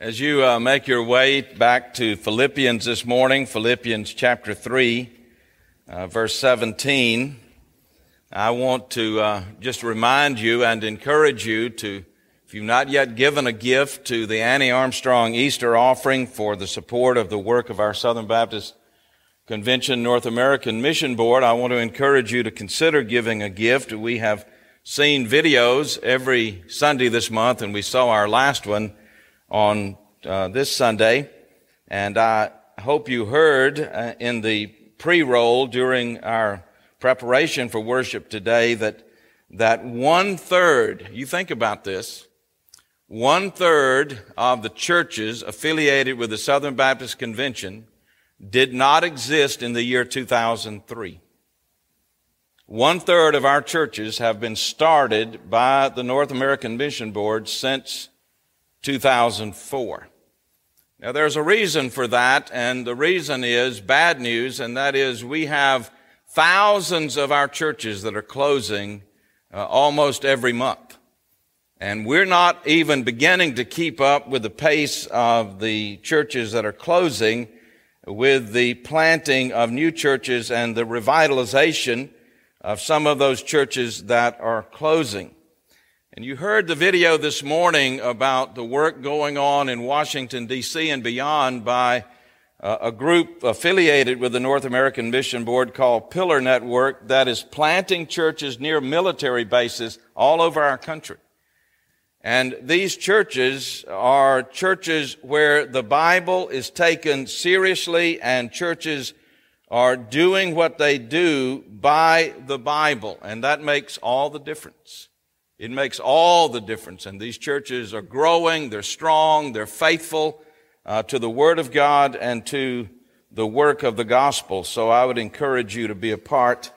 As you uh, make your way back to Philippians this morning, Philippians chapter 3, uh, verse 17, I want to uh, just remind you and encourage you to, if you've not yet given a gift to the Annie Armstrong Easter offering for the support of the work of our Southern Baptist Convention North American Mission Board, I want to encourage you to consider giving a gift. We have seen videos every Sunday this month, and we saw our last one on uh, this Sunday, and I hope you heard uh, in the pre-roll during our preparation for worship today that that one third, you think about this, one third of the churches affiliated with the Southern Baptist Convention did not exist in the year 2003. One third of our churches have been started by the North American Mission Board since 2004. Now there's a reason for that, and the reason is bad news, and that is we have thousands of our churches that are closing uh, almost every month. And we're not even beginning to keep up with the pace of the churches that are closing with the planting of new churches and the revitalization of some of those churches that are closing. And you heard the video this morning about the work going on in Washington, D.C. and beyond by uh, a group affiliated with the North American Mission Board called Pillar Network that is planting churches near military bases all over our country. And these churches are churches where the Bible is taken seriously and churches are doing what they do by the Bible. And that makes all the difference. It makes all the difference. And these churches are growing, they're strong, they're faithful uh, to the Word of God and to the work of the gospel. So I would encourage you to be a part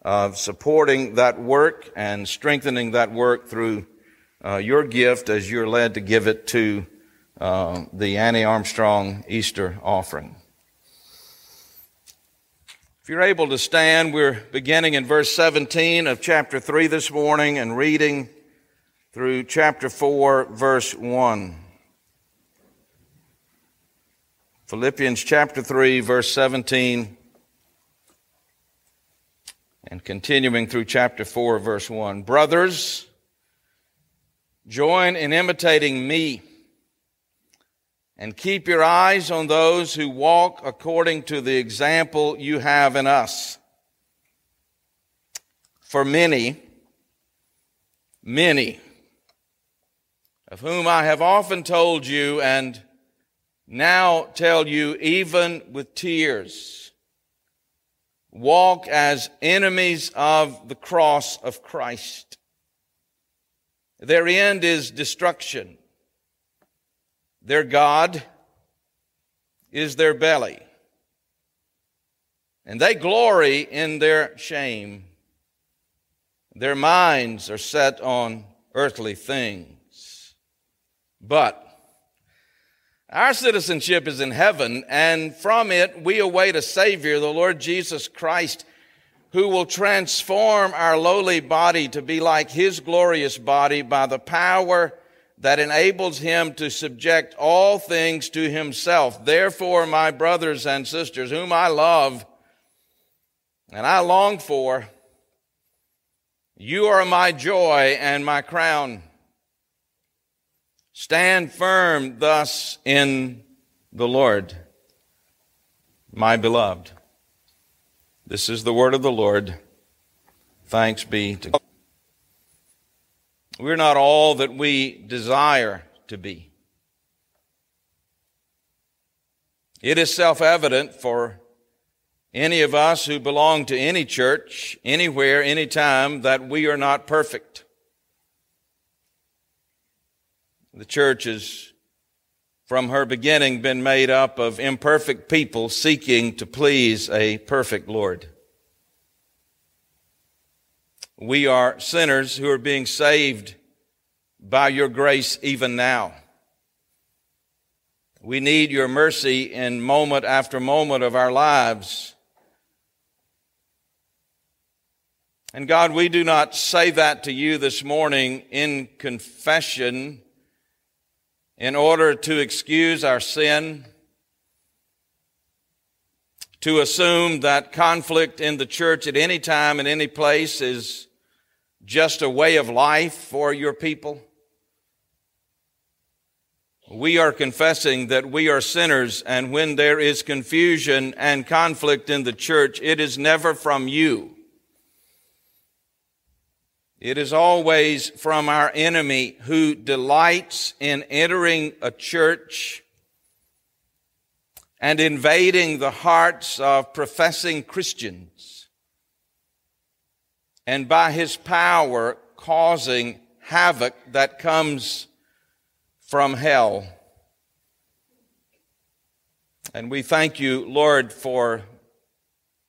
of supporting that work and strengthening that work through uh, your gift as you're led to give it to uh, the Annie Armstrong Easter offering. You're able to stand, we're beginning in verse 17 of chapter 3 this morning and reading through chapter 4, verse 1. Philippians chapter 3, verse 17, and continuing through chapter 4, verse 1. Brothers, join in imitating me and keep your eyes on those who walk according to the example you have in us. For many, many, of whom I have often told you and now tell you even with tears, walk as enemies of the cross of Christ. Their end is destruction their God is their belly. And they glory in their shame. Their minds are set on earthly things. But our citizenship is in heaven, and from it we await a Savior, the Lord Jesus Christ, who will transform our lowly body to be like His glorious body by the power that enables him to subject all things to himself. Therefore, my brothers and sisters, whom I love and I long for, you are my joy and my crown. Stand firm thus in the Lord, my beloved. This is the word of the Lord. Thanks be to God. We're not all that we desire to be. It is self evident for any of us who belong to any church, anywhere, anytime, that we are not perfect. The church has, from her beginning, been made up of imperfect people seeking to please a perfect Lord. We are sinners who are being saved by your grace even now. We need your mercy in moment after moment of our lives. And God, we do not say that to you this morning in confession in order to excuse our sin, to assume that conflict in the church at any time and any place is just a way of life for your people. We are confessing that we are sinners, and when there is confusion and conflict in the church, it is never from you. It is always from our enemy who delights in entering a church and invading the hearts of professing Christians, and by his power causing havoc that comes from hell. And we thank you, Lord, for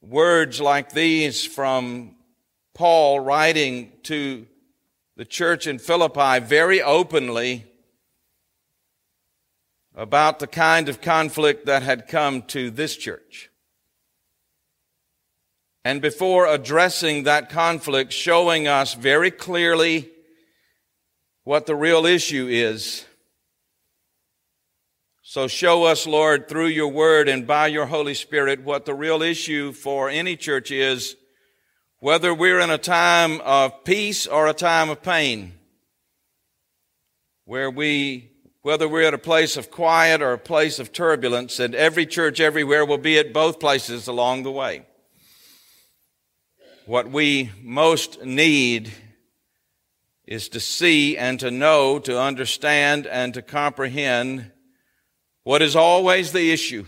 words like these from Paul writing to the church in Philippi very openly about the kind of conflict that had come to this church. And before addressing that conflict, showing us very clearly what the real issue is. So show us, Lord, through your word and by your Holy Spirit, what the real issue for any church is whether we're in a time of peace or a time of pain, where we, whether we're at a place of quiet or a place of turbulence, and every church everywhere will be at both places along the way. What we most need is to see and to know, to understand and to comprehend what is always the issue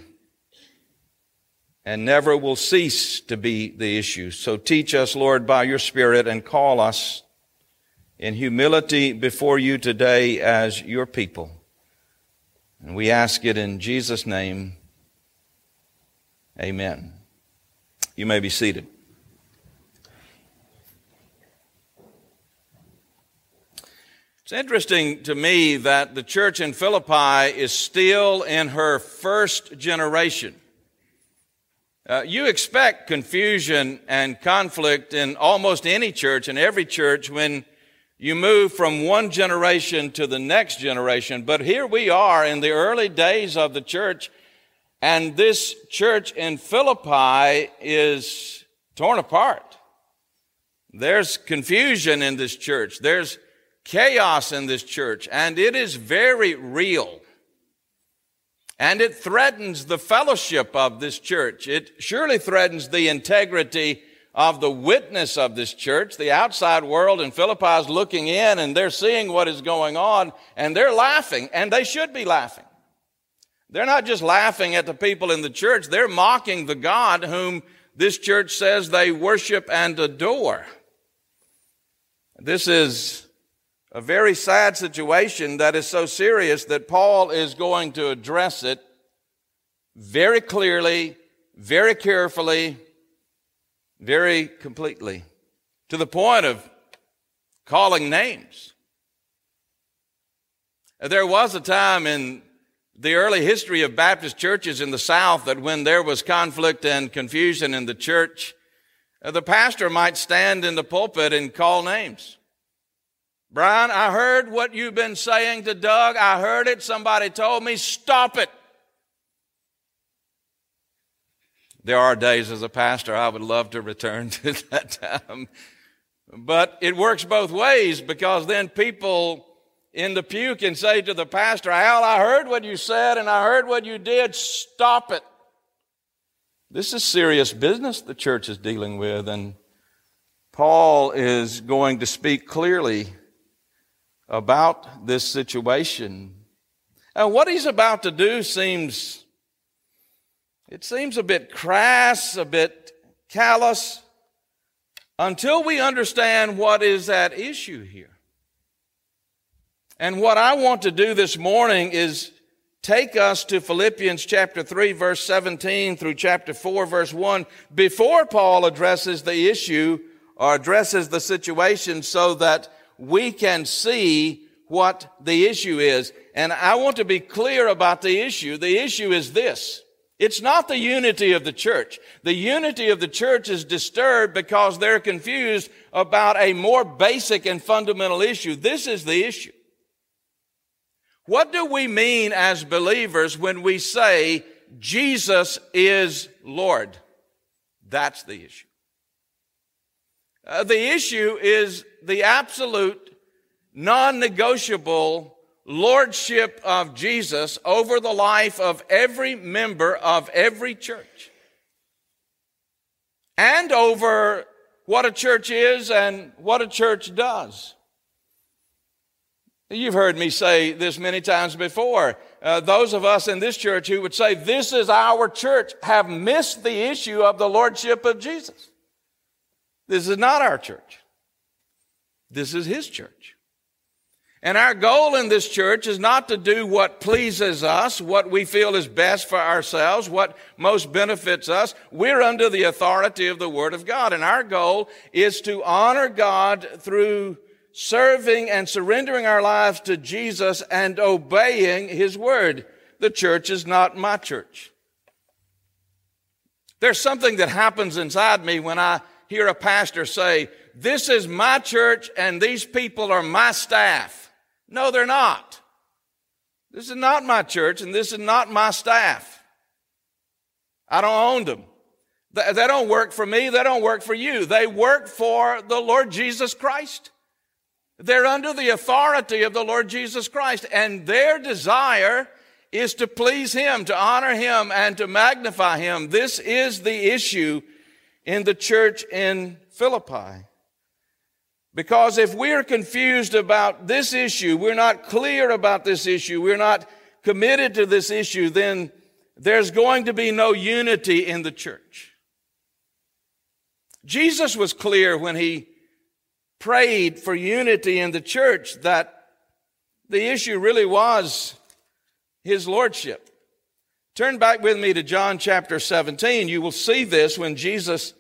and never will cease to be the issue. So teach us, Lord, by your Spirit and call us in humility before you today as your people. And we ask it in Jesus' name. Amen. You may be seated. It's interesting to me that the church in Philippi is still in her first generation. Uh, you expect confusion and conflict in almost any church, in every church, when you move from one generation to the next generation. But here we are in the early days of the church, and this church in Philippi is torn apart. There's confusion in this church. There's chaos in this church, and it is very real. And it threatens the fellowship of this church. It surely threatens the integrity of the witness of this church. The outside world in Philippi is looking in and they're seeing what is going on and they're laughing and they should be laughing. They're not just laughing at the people in the church. They're mocking the God whom this church says they worship and adore. This is a very sad situation that is so serious that Paul is going to address it very clearly, very carefully, very completely, to the point of calling names. There was a time in the early history of Baptist churches in the South that when there was conflict and confusion in the church, uh, the pastor might stand in the pulpit and call names. Brian, I heard what you've been saying to Doug. I heard it. Somebody told me, stop it. There are days as a pastor I would love to return to that time. But it works both ways because then people in the pew can say to the pastor, Al, I heard what you said and I heard what you did. Stop it. This is serious business the church is dealing with, and Paul is going to speak clearly about this situation. And what he's about to do seems, it seems a bit crass, a bit callous, until we understand what is at issue here. And what I want to do this morning is take us to Philippians chapter 3 verse 17 through chapter 4 verse 1 before Paul addresses the issue or addresses the situation so that we can see what the issue is. And I want to be clear about the issue. The issue is this. It's not the unity of the church. The unity of the church is disturbed because they're confused about a more basic and fundamental issue. This is the issue. What do we mean as believers when we say Jesus is Lord? That's the issue. Uh, the issue is the absolute, non negotiable lordship of Jesus over the life of every member of every church and over what a church is and what a church does. You've heard me say this many times before. Uh, those of us in this church who would say, This is our church, have missed the issue of the Lordship of Jesus. This is not our church. This is His church. And our goal in this church is not to do what pleases us, what we feel is best for ourselves, what most benefits us. We're under the authority of the Word of God. And our goal is to honor God through serving and surrendering our lives to Jesus and obeying His Word. The church is not my church. There's something that happens inside me when I hear a pastor say, This is my church and these people are my staff. No, they're not. This is not my church and this is not my staff. I don't own them. They don't work for me. They don't work for you. They work for the Lord Jesus Christ. They're under the authority of the Lord Jesus Christ, and their desire is to please Him, to honor Him, and to magnify Him. This is the issue in the church in Philippi. Because if we're confused about this issue, we're not clear about this issue, we're not committed to this issue, then there's going to be no unity in the church. Jesus was clear when he prayed for unity in the church that the issue really was his lordship. Turn back with me to John chapter 17. You will see this when Jesus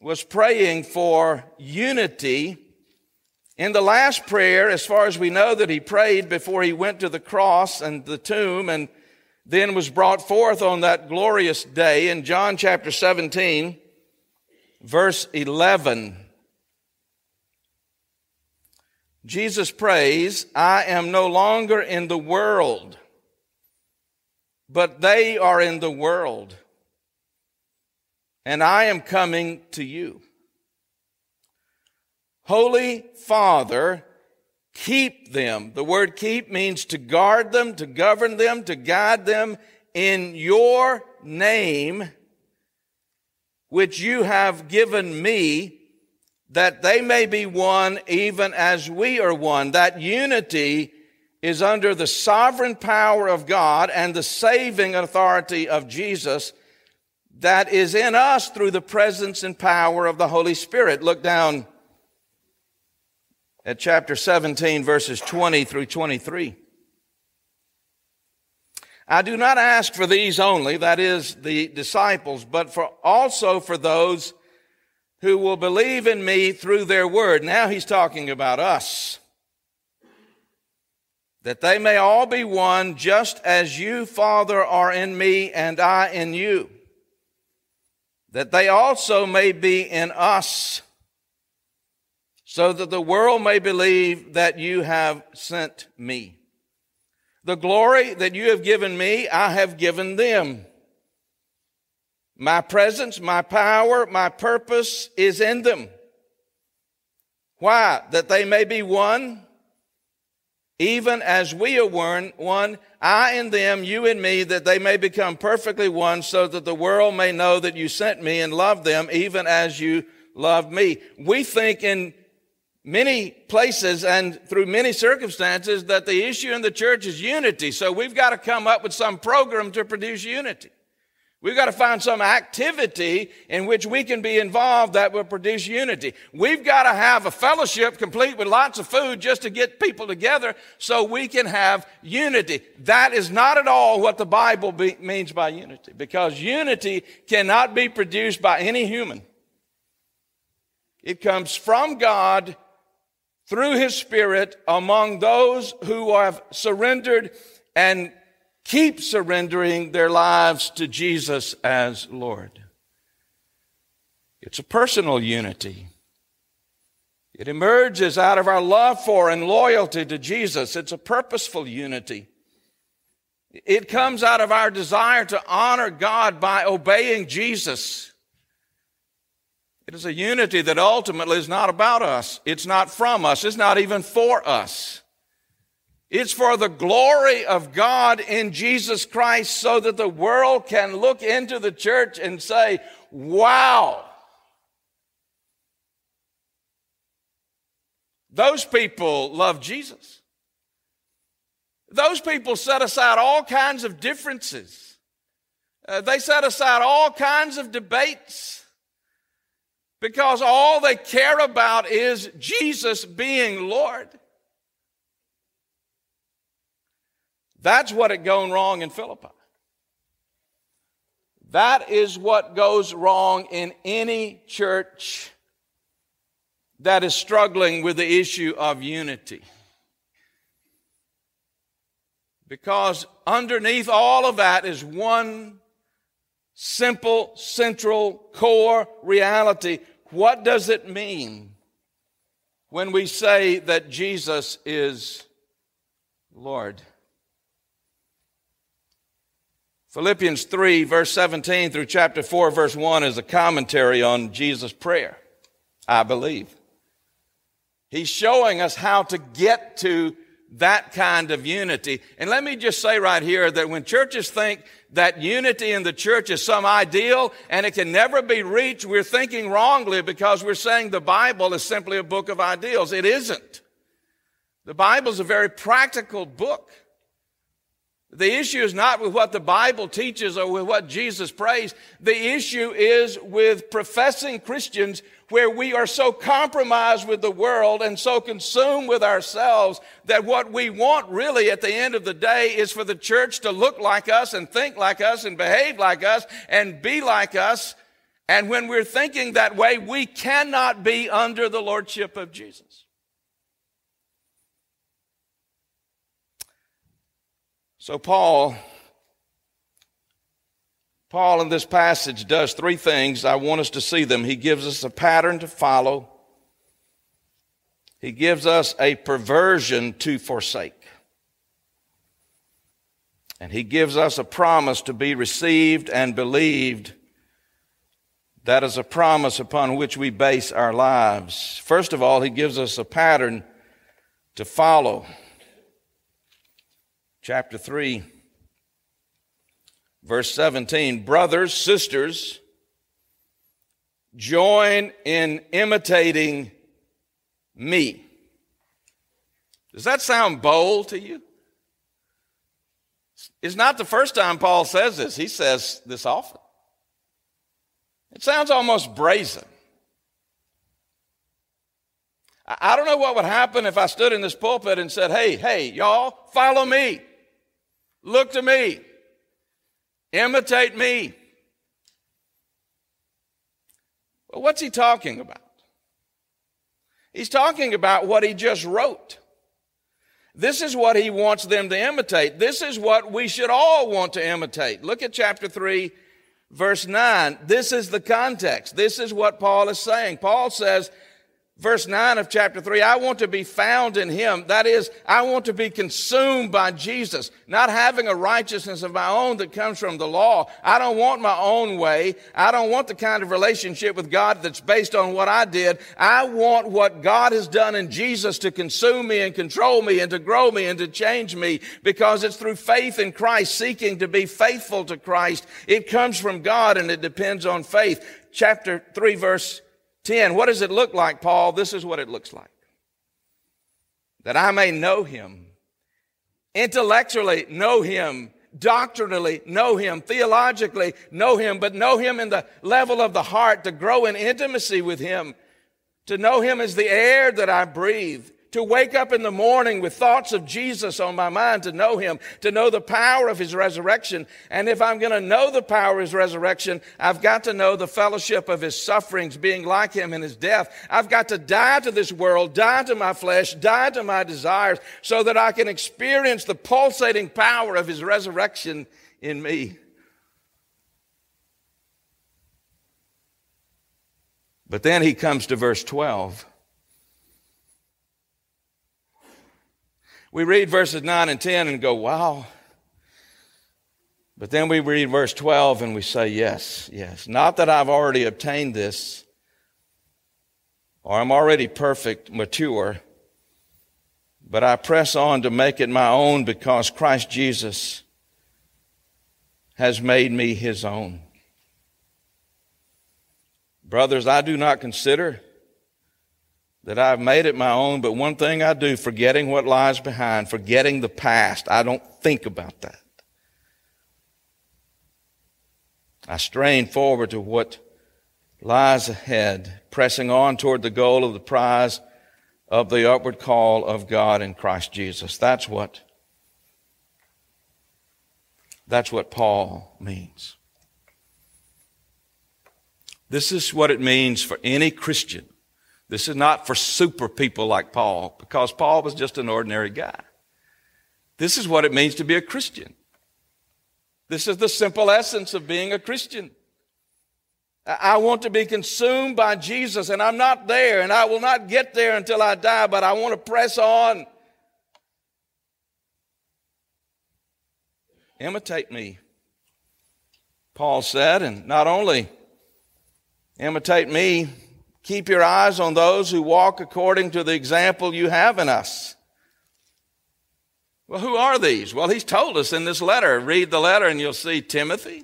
was praying for unity. In the last prayer, as far as we know that he prayed before he went to the cross and the tomb and then was brought forth on that glorious day in John chapter 17, verse 11. Jesus prays, I am no longer in the world, but they are in the world, and I am coming to you. Holy Father, keep them. The word keep means to guard them, to govern them, to guide them in your name, which you have given me that they may be one even as we are one. That unity is under the sovereign power of God and the saving authority of Jesus that is in us through the presence and power of the Holy Spirit. Look down at chapter 17, verses 20 through 23. I do not ask for these only, that is, the disciples, but for also for those who will believe in me through their word. Now he's talking about us. That they may all be one, just as you, Father, are in me and I in you. That they also may be in us, so that the world may believe that you have sent me. The glory that you have given me, I have given them my presence, my power, my purpose is in them. Why? That they may be one, even as we are one, one, I in them, you in me, that they may become perfectly one, so that the world may know that you sent me and loved them, even as you loved me. We think in many places and through many circumstances that the issue in the church is unity. So we've got to come up with some program to produce unity. We've got to find some activity in which we can be involved that will produce unity. We've got to have a fellowship complete with lots of food just to get people together so we can have unity. That is not at all what the Bible be, means by unity because unity cannot be produced by any human. It comes from God through His Spirit among those who have surrendered and keep surrendering their lives to Jesus as Lord. It's a personal unity. It emerges out of our love for and loyalty to Jesus. It's a purposeful unity. It comes out of our desire to honor God by obeying Jesus. It is a unity that ultimately is not about us. It's not from us. It's not even for us. It's for the glory of God in Jesus Christ so that the world can look into the church and say, wow. Those people love Jesus. Those people set aside all kinds of differences. Uh, they set aside all kinds of debates because all they care about is Jesus being Lord. That's what had gone wrong in Philippi. That is what goes wrong in any church that is struggling with the issue of unity. Because underneath all of that is one simple, central, core reality. What does it mean when we say that Jesus is Lord? Philippians 3, verse 17 through chapter 4, verse 1 is a commentary on Jesus' prayer, I believe. He's showing us how to get to that kind of unity. And let me just say right here that when churches think that unity in the church is some ideal and it can never be reached, we're thinking wrongly because we're saying the Bible is simply a book of ideals. It isn't. The Bible is a very practical book. The issue is not with what the Bible teaches or with what Jesus prays. The issue is with professing Christians where we are so compromised with the world and so consumed with ourselves that what we want really at the end of the day is for the church to look like us and think like us and behave like us and be like us. And when we're thinking that way, we cannot be under the lordship of Jesus. So Paul Paul in this passage does three things. I want us to see them. He gives us a pattern to follow. He gives us a perversion to forsake. And he gives us a promise to be received and believed. That is a promise upon which we base our lives. First of all, he gives us a pattern to follow. Chapter 3 Verse 17, brothers, sisters, join in imitating me. Does that sound bold to you? It's not the first time Paul says this. He says this often. It sounds almost brazen. I don't know what would happen if I stood in this pulpit and said, Hey, hey, y'all, follow me. Look to me. Imitate me. Well, what's he talking about? He's talking about what he just wrote. This is what he wants them to imitate. This is what we should all want to imitate. Look at chapter 3, verse 9. This is the context. This is what Paul is saying. Paul says, Verse 9 of chapter 3, I want to be found in him. That is, I want to be consumed by Jesus, not having a righteousness of my own that comes from the law. I don't want my own way. I don't want the kind of relationship with God that's based on what I did. I want what God has done in Jesus to consume me and control me and to grow me and to change me because it's through faith in Christ, seeking to be faithful to Christ. It comes from God and it depends on faith. Chapter 3 verse 10. What does it look like, Paul? This is what it looks like. That I may know him, intellectually know him, doctrinally know him, theologically know him, but know him in the level of the heart, to grow in intimacy with him, to know him as the air that I breathe, to wake up in the morning with thoughts of Jesus on my mind, to know Him, to know the power of His resurrection. And if I'm going to know the power of His resurrection, I've got to know the fellowship of His sufferings, being like Him in His death. I've got to die to this world, die to my flesh, die to my desires, so that I can experience the pulsating power of His resurrection in me. But then he comes to verse 12. We read verses 9 and 10 and go, wow. But then we read verse 12 and we say, yes, yes. Not that I've already obtained this or I'm already perfect, mature, but I press on to make it my own because Christ Jesus has made me his own. Brothers, I do not consider that I've made it my own, but one thing I do, forgetting what lies behind, forgetting the past, I don't think about that. I strain forward to what lies ahead, pressing on toward the goal of the prize of the upward call of God in Christ Jesus. That's what that's what Paul means. This is what it means for any Christian. This is not for super people like Paul, because Paul was just an ordinary guy. This is what it means to be a Christian. This is the simple essence of being a Christian. I want to be consumed by Jesus, and I'm not there, and I will not get there until I die, but I want to press on. Imitate me, Paul said, and not only imitate me, keep your eyes on those who walk according to the example you have in us. Well, who are these? Well, he's told us in this letter. Read the letter and you'll see Timothy.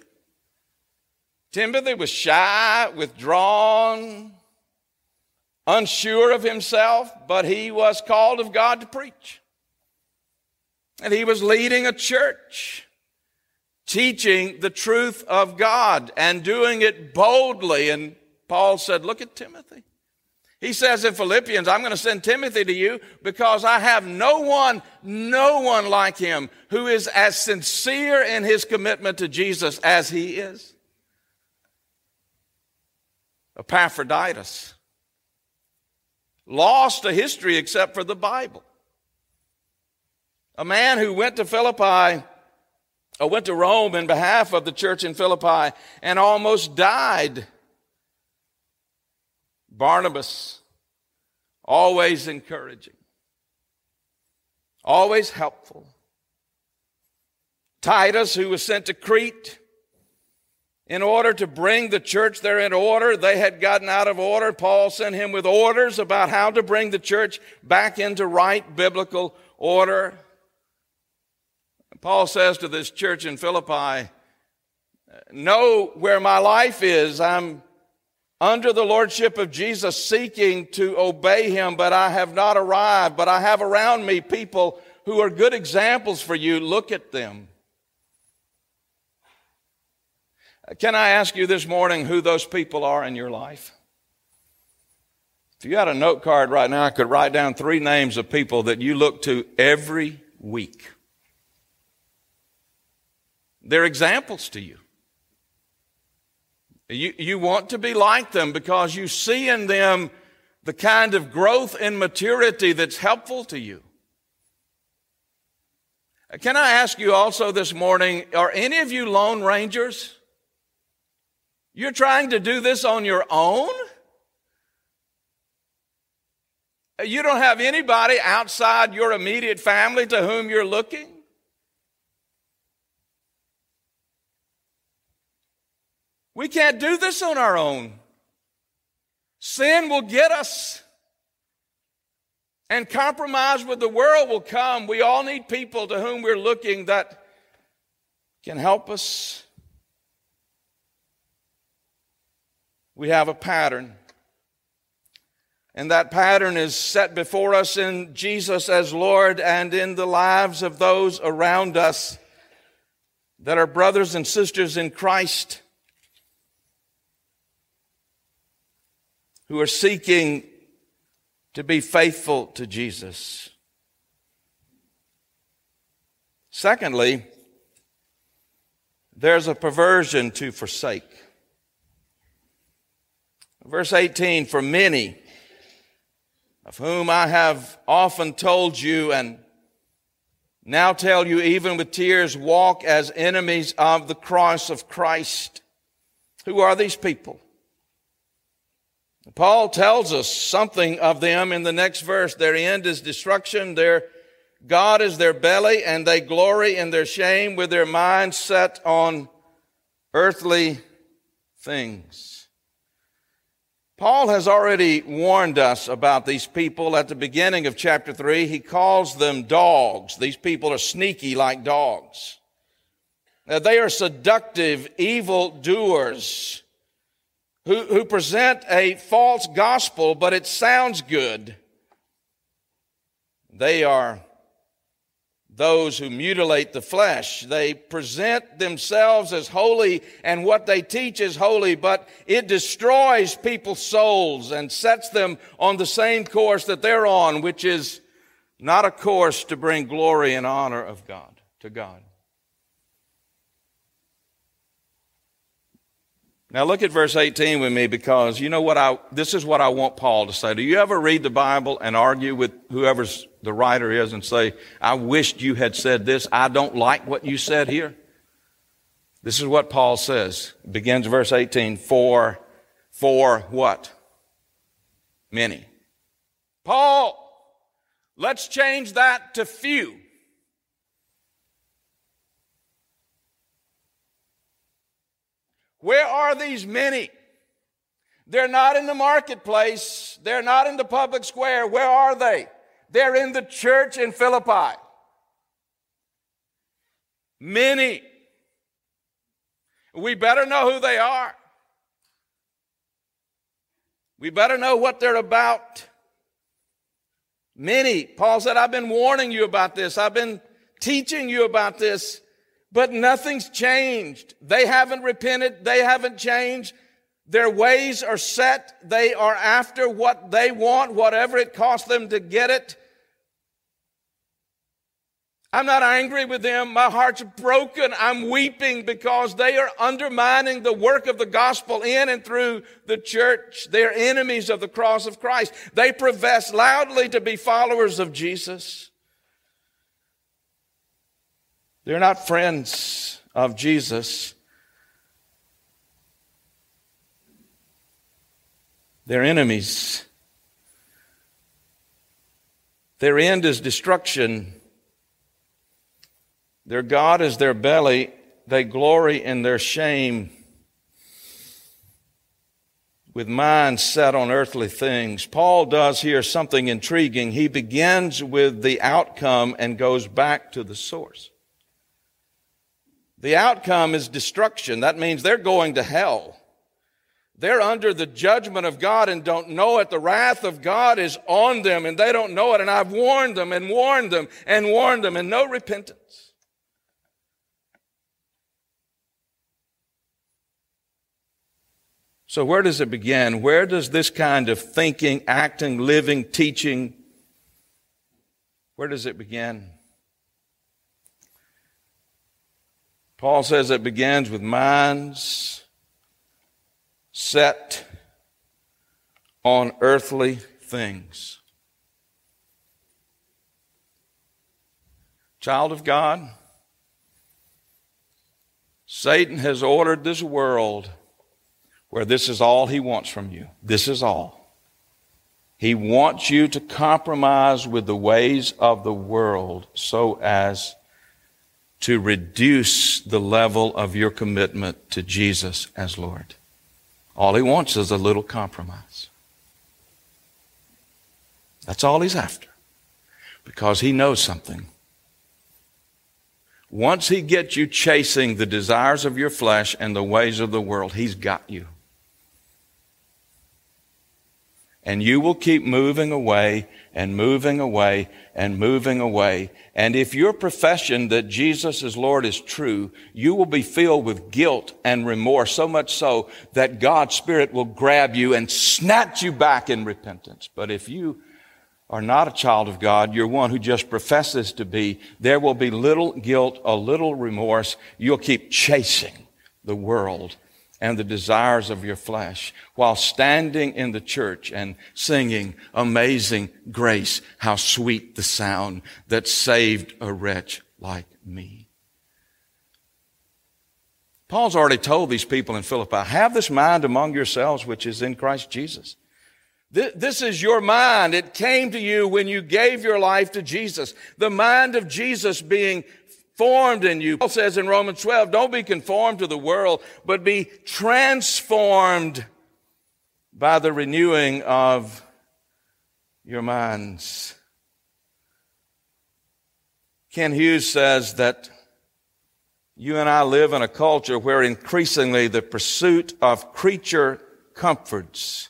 Timothy was shy, withdrawn, unsure of himself, but he was called of God to preach. And he was leading a church teaching the truth of God and doing it boldly. And Paul said, Look at Timothy. He says in Philippians, I'm going to send Timothy to you because I have no one, no one like him who is as sincere in his commitment to Jesus as he is. Epaphroditus, lost to history except for the Bible. A man who went to Philippi I went to Rome in behalf of the church in Philippi and almost died. Barnabas, always encouraging, always helpful. Titus, who was sent to Crete in order to bring the church there in order, they had gotten out of order. Paul sent him with orders about how to bring the church back into right biblical order. Paul says to this church in Philippi, Know where my life is. I'm under the lordship of Jesus, seeking to obey him, but I have not arrived. But I have around me people who are good examples for you. Look at them. Can I ask you this morning who those people are in your life? If you had a note card right now, I could write down three names of people that you look to every week. They're examples to you. You, you want to be like them because you see in them the kind of growth and maturity that's helpful to you. Uh, can I ask you also this morning, are any of you Lone Rangers? You're trying to do this on your own? Uh, you don't have anybody outside your immediate family to whom you're looking? We can't do this on our own. Sin will get us. And compromise with the world will come. We all need people to whom we're looking that can help us. We have a pattern. And that pattern is set before us in Jesus as Lord and in the lives of those around us that are brothers and sisters in Christ. Who are seeking to be faithful to Jesus. Secondly, there's a perversion to forsake. Verse 18, for many of whom I have often told you and now tell you even with tears, walk as enemies of the cross of Christ. Who are these people? Paul tells us something of them in the next verse. Their end is destruction. Their God is their belly, and they glory in their shame with their minds set on earthly things. Paul has already warned us about these people at the beginning of chapter 3. He calls them dogs. These people are sneaky like dogs. They are seductive, evil doers who, who present a false gospel, but it sounds good. They are those who mutilate the flesh. They present themselves as holy and what they teach is holy, but it destroys people's souls and sets them on the same course that they're on, which is not a course to bring glory and honor of God, to God. Now look at verse 18 with me because you know what I, this is what I want Paul to say. Do you ever read the Bible and argue with whoever the writer is and say, I wished you had said this. I don't like what you said here. This is what Paul says. Begins verse 18. For, for what? Many. Paul, let's change that to few. Where are these many? They're not in the marketplace. They're not in the public square. Where are they? They're in the church in Philippi. Many. We better know who they are. We better know what they're about. Many. Paul said, I've been warning you about this. I've been teaching you about this. But nothing's changed. They haven't repented. They haven't changed. Their ways are set. They are after what they want, whatever it costs them to get it. I'm not angry with them. My heart's broken. I'm weeping because they are undermining the work of the gospel in and through the church. They're enemies of the cross of Christ. They profess loudly to be followers of Jesus. They're not friends of Jesus. They're enemies. Their end is destruction. Their God is their belly. They glory in their shame with minds set on earthly things. Paul does here something intriguing. He begins with the outcome and goes back to the source. The outcome is destruction. That means they're going to hell. They're under the judgment of God and don't know it. The wrath of God is on them and they don't know it. And I've warned them and warned them and warned them and no repentance. So where does it begin? Where does this kind of thinking, acting, living, teaching, where does it begin? Paul says it begins with minds set on earthly things. Child of God, Satan has ordered this world where this is all he wants from you. This is all. He wants you to compromise with the ways of the world so as to reduce the level of your commitment to Jesus as Lord. All he wants is a little compromise. That's all he's after. Because he knows something. Once he gets you chasing the desires of your flesh and the ways of the world, he's got you. And you will keep moving away and moving away and moving away. And if your profession that Jesus is Lord is true, you will be filled with guilt and remorse, so much so that God's Spirit will grab you and snatch you back in repentance. But if you are not a child of God, you're one who just professes to be, there will be little guilt, a little remorse. You'll keep chasing the world and the desires of your flesh while standing in the church and singing amazing grace. How sweet the sound that saved a wretch like me. Paul's already told these people in Philippi, have this mind among yourselves which is in Christ Jesus. This is your mind. It came to you when you gave your life to Jesus. The mind of Jesus being formed in you. Paul says in Romans 12, don't be conformed to the world, but be transformed by the renewing of your minds. Kent Hughes says that you and I live in a culture where increasingly the pursuit of creature comforts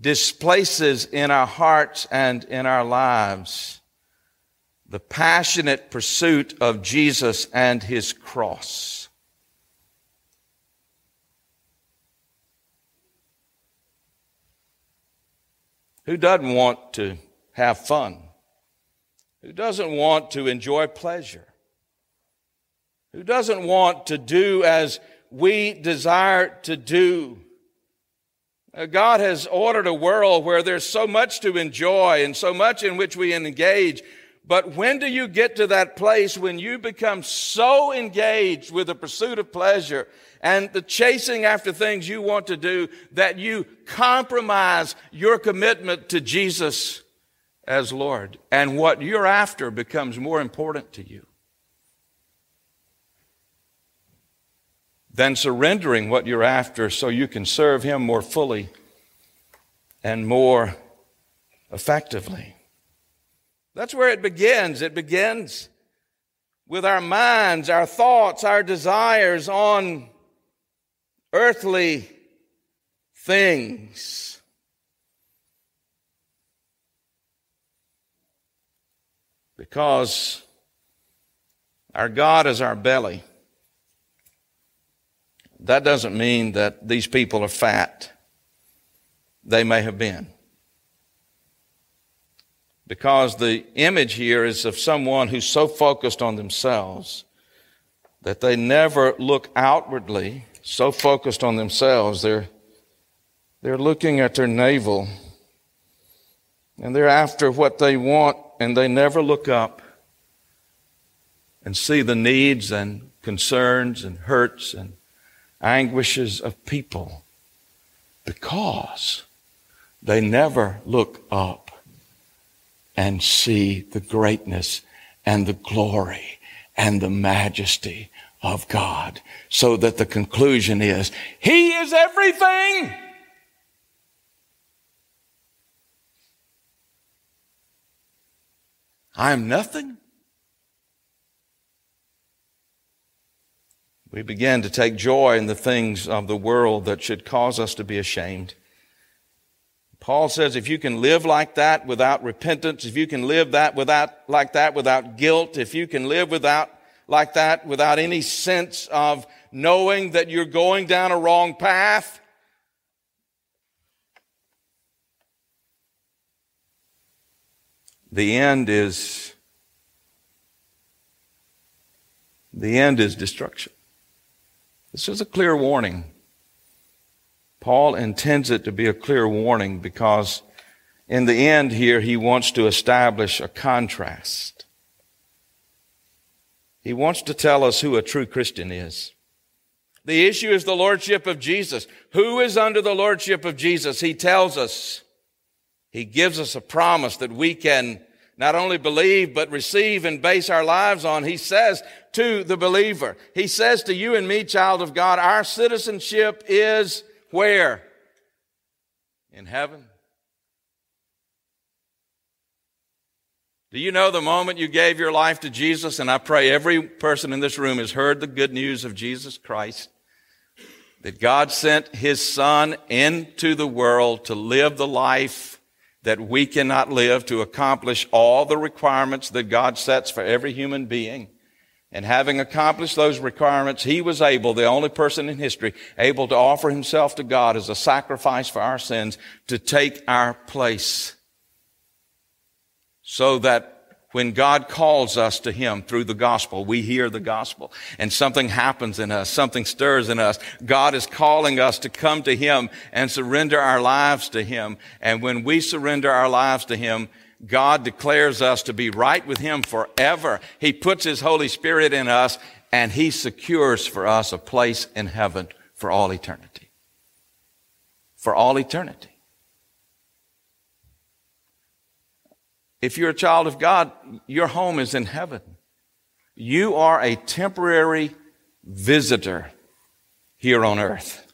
displaces in our hearts and in our lives the passionate pursuit of Jesus and his cross. Who doesn't want to have fun? Who doesn't want to enjoy pleasure? Who doesn't want to do as we desire to do? God has ordered a world where there's so much to enjoy and so much in which we engage. But when do you get to that place when you become so engaged with the pursuit of pleasure and the chasing after things you want to do that you compromise your commitment to Jesus as Lord and what you're after becomes more important to you? than surrendering what you're after so you can serve Him more fully and more effectively. That's where it begins. It begins with our minds, our thoughts, our desires on earthly things. Because our God is our belly. That doesn't mean that these people are fat. They may have been. Because the image here is of someone who's so focused on themselves that they never look outwardly, so focused on themselves, they're, they're looking at their navel and they're after what they want and they never look up and see the needs and concerns and hurts and anguishes of people because they never look up and see the greatness and the glory and the majesty of God. So that the conclusion is, He is everything! I am nothing. We begin to take joy in the things of the world that should cause us to be ashamed. Paul says if you can live like that without repentance, if you can live that without, like that without guilt, if you can live without, like that without any sense of knowing that you're going down a wrong path, the end is, the end is destruction. This is a clear warning. Paul intends it to be a clear warning because in the end here he wants to establish a contrast. He wants to tell us who a true Christian is. The issue is the lordship of Jesus. Who is under the lordship of Jesus? He tells us. He gives us a promise that we can not only believe, but receive and base our lives on. He says to the believer, He says to you and me, child of God, our citizenship is where? In heaven. Do you know the moment you gave your life to Jesus? And I pray every person in this room has heard the good news of Jesus Christ. That God sent His Son into the world to live the life that we cannot live to accomplish all the requirements that God sets for every human being. And having accomplished those requirements, he was able, the only person in history, able to offer himself to God as a sacrifice for our sins to take our place. So that when God calls us to Him through the gospel, we hear the gospel and something happens in us, something stirs in us. God is calling us to come to Him and surrender our lives to Him. And when we surrender our lives to Him, God declares us to be right with Him forever. He puts His Holy Spirit in us and He secures for us a place in heaven for all eternity. For all eternity. If you're a child of God, your home is in heaven. You are a temporary visitor here on earth.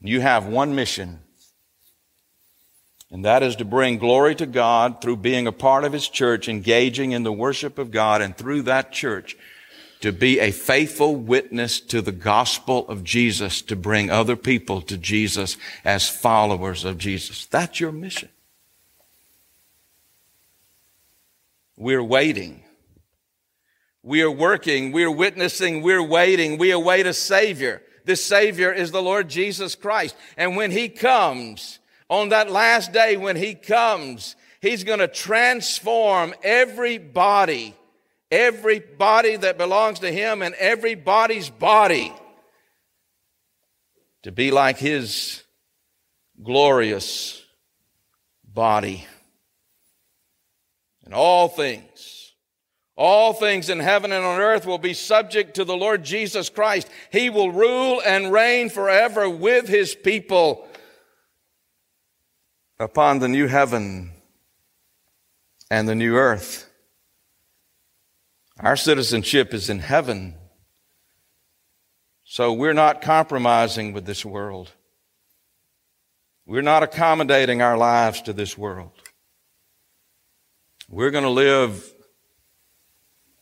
You have one mission and that is to bring glory to God through being a part of His church, engaging in the worship of God, and through that church, to be a faithful witness to the gospel of Jesus, to bring other people to Jesus as followers of Jesus. That's your mission. We're waiting. We are working. We're witnessing. We're waiting. We await a Savior. This Savior is the Lord Jesus Christ. And when He comes, on that last day when He comes, He's going to transform every body every body that belongs to Him and everybody's body to be like His glorious body. And all things, all things in heaven and on earth will be subject to the Lord Jesus Christ. He will rule and reign forever with His people upon the new heaven and the new earth. Our citizenship is in heaven. So we're not compromising with this world. We're not accommodating our lives to this world. We're going to live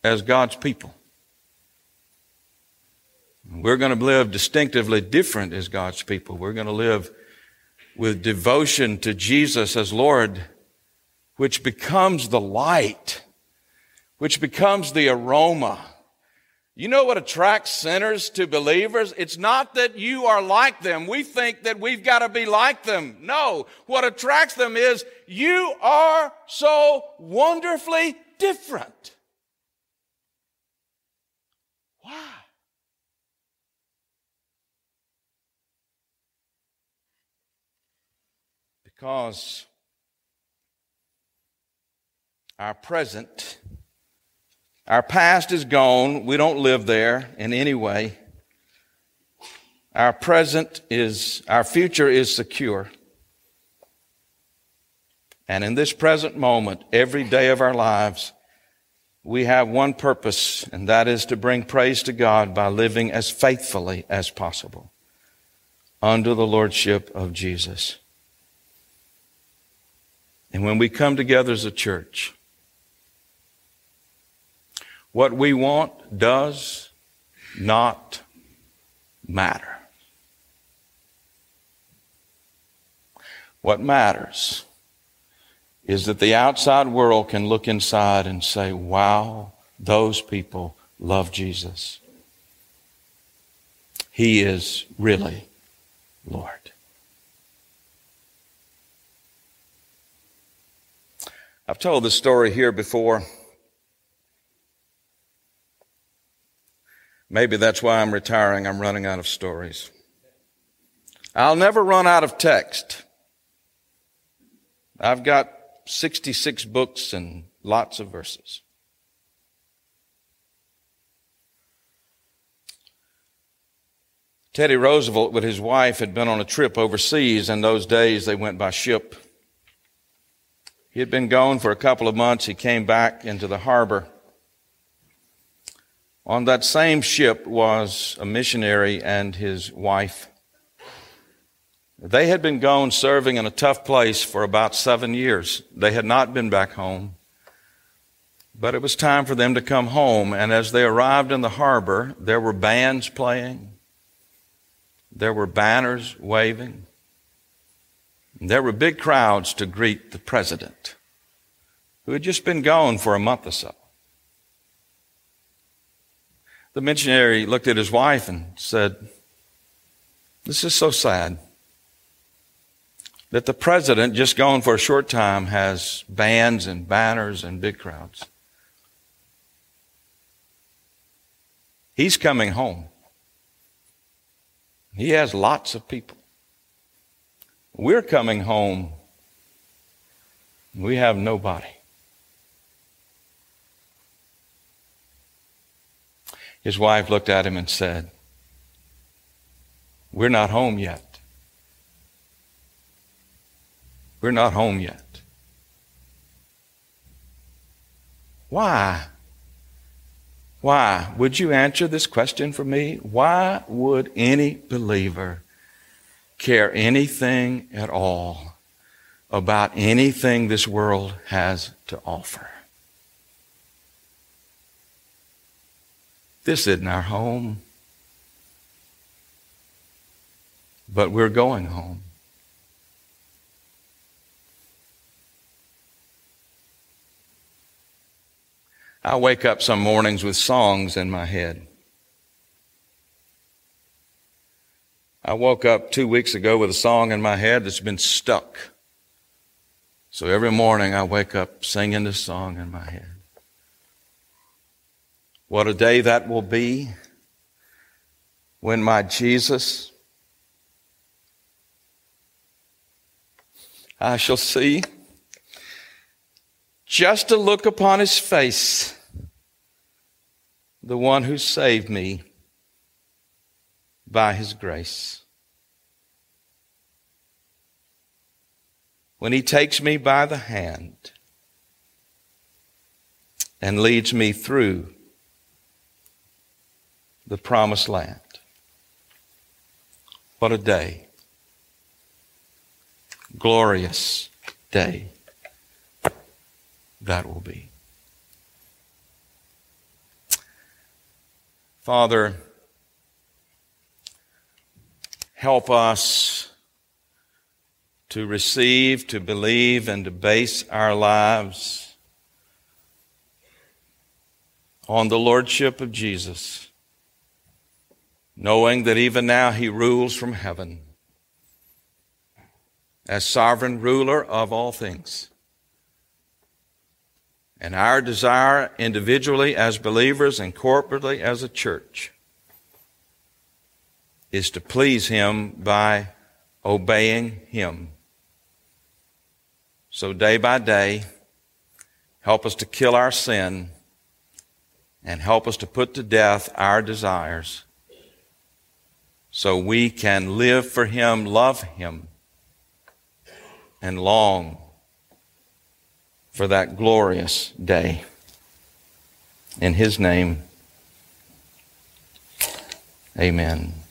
as God's people. We're going to live distinctively different as God's people. We're going to live with devotion to Jesus as Lord, which becomes the light which becomes the aroma. You know what attracts sinners to believers? It's not that you are like them. We think that we've got to be like them. No. What attracts them is you are so wonderfully different. Why? Because our present our past is gone. We don't live there in any way. Our present is, our future is secure. And in this present moment, every day of our lives, we have one purpose, and that is to bring praise to God by living as faithfully as possible under the Lordship of Jesus. And when we come together as a church, what we want does not matter. What matters is that the outside world can look inside and say, wow, those people love Jesus. He is really Lord. I've told this story here before. Maybe that's why I'm retiring. I'm running out of stories. I'll never run out of text. I've got 66 books and lots of verses. Teddy Roosevelt with his wife had been on a trip overseas. In those days, they went by ship. He had been gone for a couple of months. He came back into the harbor. On that same ship was a missionary and his wife. They had been gone serving in a tough place for about seven years. They had not been back home. But it was time for them to come home, and as they arrived in the harbor, there were bands playing. There were banners waving. There were big crowds to greet the president, who had just been gone for a month or so. The missionary looked at his wife and said, This is so sad that the president, just gone for a short time, has bands and banners and big crowds. He's coming home. He has lots of people. We're coming home. We have nobody. His wife looked at him and said, We're not home yet. We're not home yet. Why? Why? Would you answer this question for me? Why would any believer care anything at all about anything this world has to offer? This isn't our home, but we're going home. I wake up some mornings with songs in my head. I woke up two weeks ago with a song in my head that's been stuck. So every morning I wake up singing this song in my head. What a day that will be when my Jesus I shall see just to look upon his face the one who saved me by his grace. When he takes me by the hand and leads me through the promised land. What a day. Glorious day that will be. Father, help us to receive, to believe, and to base our lives on the Lordship of Jesus, knowing that even now He rules from heaven as sovereign ruler of all things. And our desire individually as believers and corporately as a church is to please Him by obeying Him. So day by day, help us to kill our sin and help us to put to death our desires so we can live for Him, love Him, and long for that glorious day. In His name, amen.